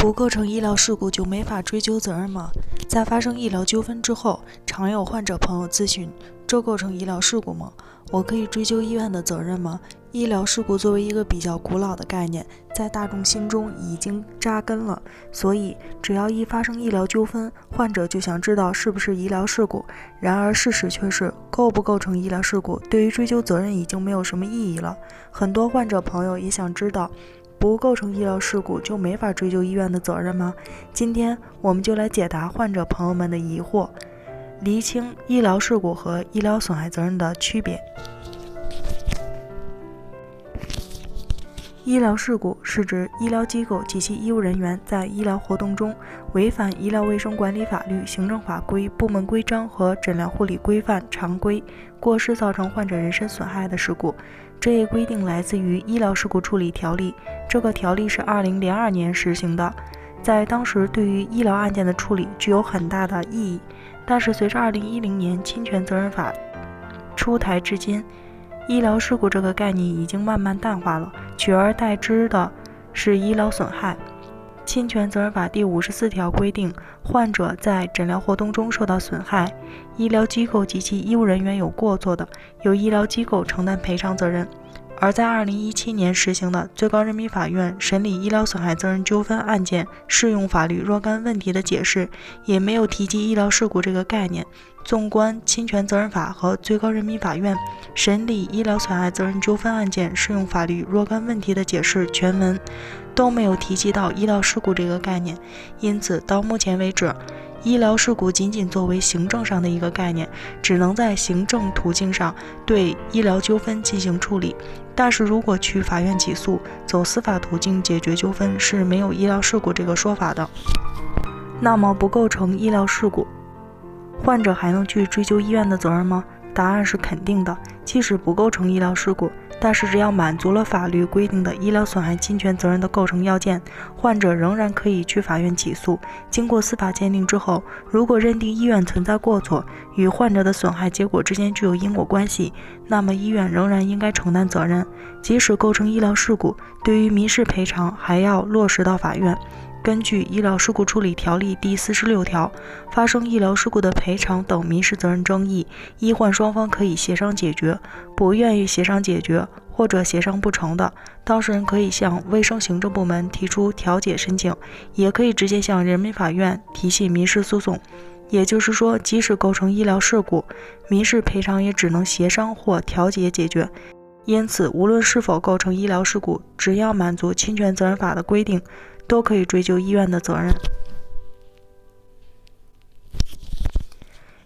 不构成医疗事故就没法追究责任吗？在发生医疗纠纷之后，常有患者朋友咨询：这构成医疗事故吗？我可以追究医院的责任吗？医疗事故作为一个比较古老的概念，在大众心中已经扎根了，所以只要一发生医疗纠纷，患者就想知道是不是医疗事故。然而事实却是，构不构成医疗事故，对于追究责任已经没有什么意义了。很多患者朋友也想知道。不构成医疗事故就没法追究医院的责任吗？今天我们就来解答患者朋友们的疑惑，厘清医疗事故和医疗损害责任的区别。医疗事故是指医疗机构及其医务人员在医疗活动中违反医疗卫生管理法律、行政法规、部门规章和诊疗护理规范常规，过失造成患者人身损害的事故。这一规定来自于《医疗事故处理条例》，这个条例是二零零二年实行的，在当时对于医疗案件的处理具有很大的意义。但是随着二零一零年侵权责任法出台至今，医疗事故这个概念已经慢慢淡化了，取而代之的是医疗损害。侵权责任法第五十四条规定，患者在诊疗活动中受到损害，医疗机构及其医务人员有过错的，由医疗机构承担赔偿责任。而在二零一七年实行的最高人民法院审理医疗损害责任纠纷案件适用法律若干问题的解释，也没有提及医疗事故这个概念。纵观侵权责任法和最高人民法院审理医疗损害责任纠纷案件适用法律若干问题的解释全文。都没有提及到医疗事故这个概念，因此到目前为止，医疗事故仅仅作为行政上的一个概念，只能在行政途径上对医疗纠纷进行处理。但是如果去法院起诉，走司法途径解决纠纷是没有医疗事故这个说法的。那么不构成医疗事故，患者还能去追究医院的责任吗？答案是肯定的，即使不构成医疗事故。但是，只要满足了法律规定的医疗损害侵权责任的构成要件，患者仍然可以去法院起诉。经过司法鉴定之后，如果认定医院存在过错，与患者的损害结果之间具有因果关系，那么医院仍然应该承担责任。即使构成医疗事故，对于民事赔偿还要落实到法院。根据《医疗事故处理条例》第四十六条，发生医疗事故的赔偿等民事责任争议，医患双方可以协商解决。不愿意协商解决或者协商不成的，当事人可以向卫生行政部门提出调解申请，也可以直接向人民法院提起民事诉讼。也就是说，即使构成医疗事故，民事赔偿也只能协商或调解解决。因此，无论是否构成医疗事故，只要满足侵权责任法的规定。都可以追究医院的责任。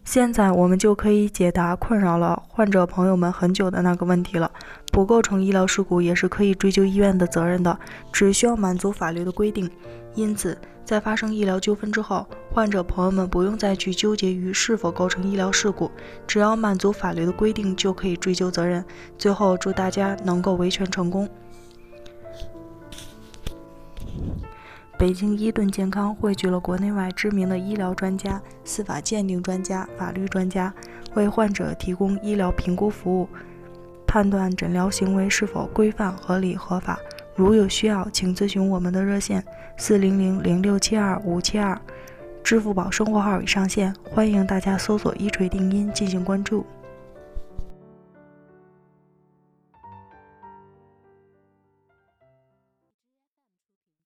现在我们就可以解答困扰了患者朋友们很久的那个问题了：不构成医疗事故也是可以追究医院的责任的，只需要满足法律的规定。因此，在发生医疗纠纷之后，患者朋友们不用再去纠结于是否构成医疗事故，只要满足法律的规定就可以追究责任。最后，祝大家能够维权成功。北京伊顿健康汇聚了国内外知名的医疗专家、司法鉴定专家、法律专家，为患者提供医疗评估服务，判断诊疗行为是否规范、合理、合法。如有需要，请咨询我们的热线：四零零零六七二五七二，支付宝生活号已上线，欢迎大家搜索“一锤定音”进行关注。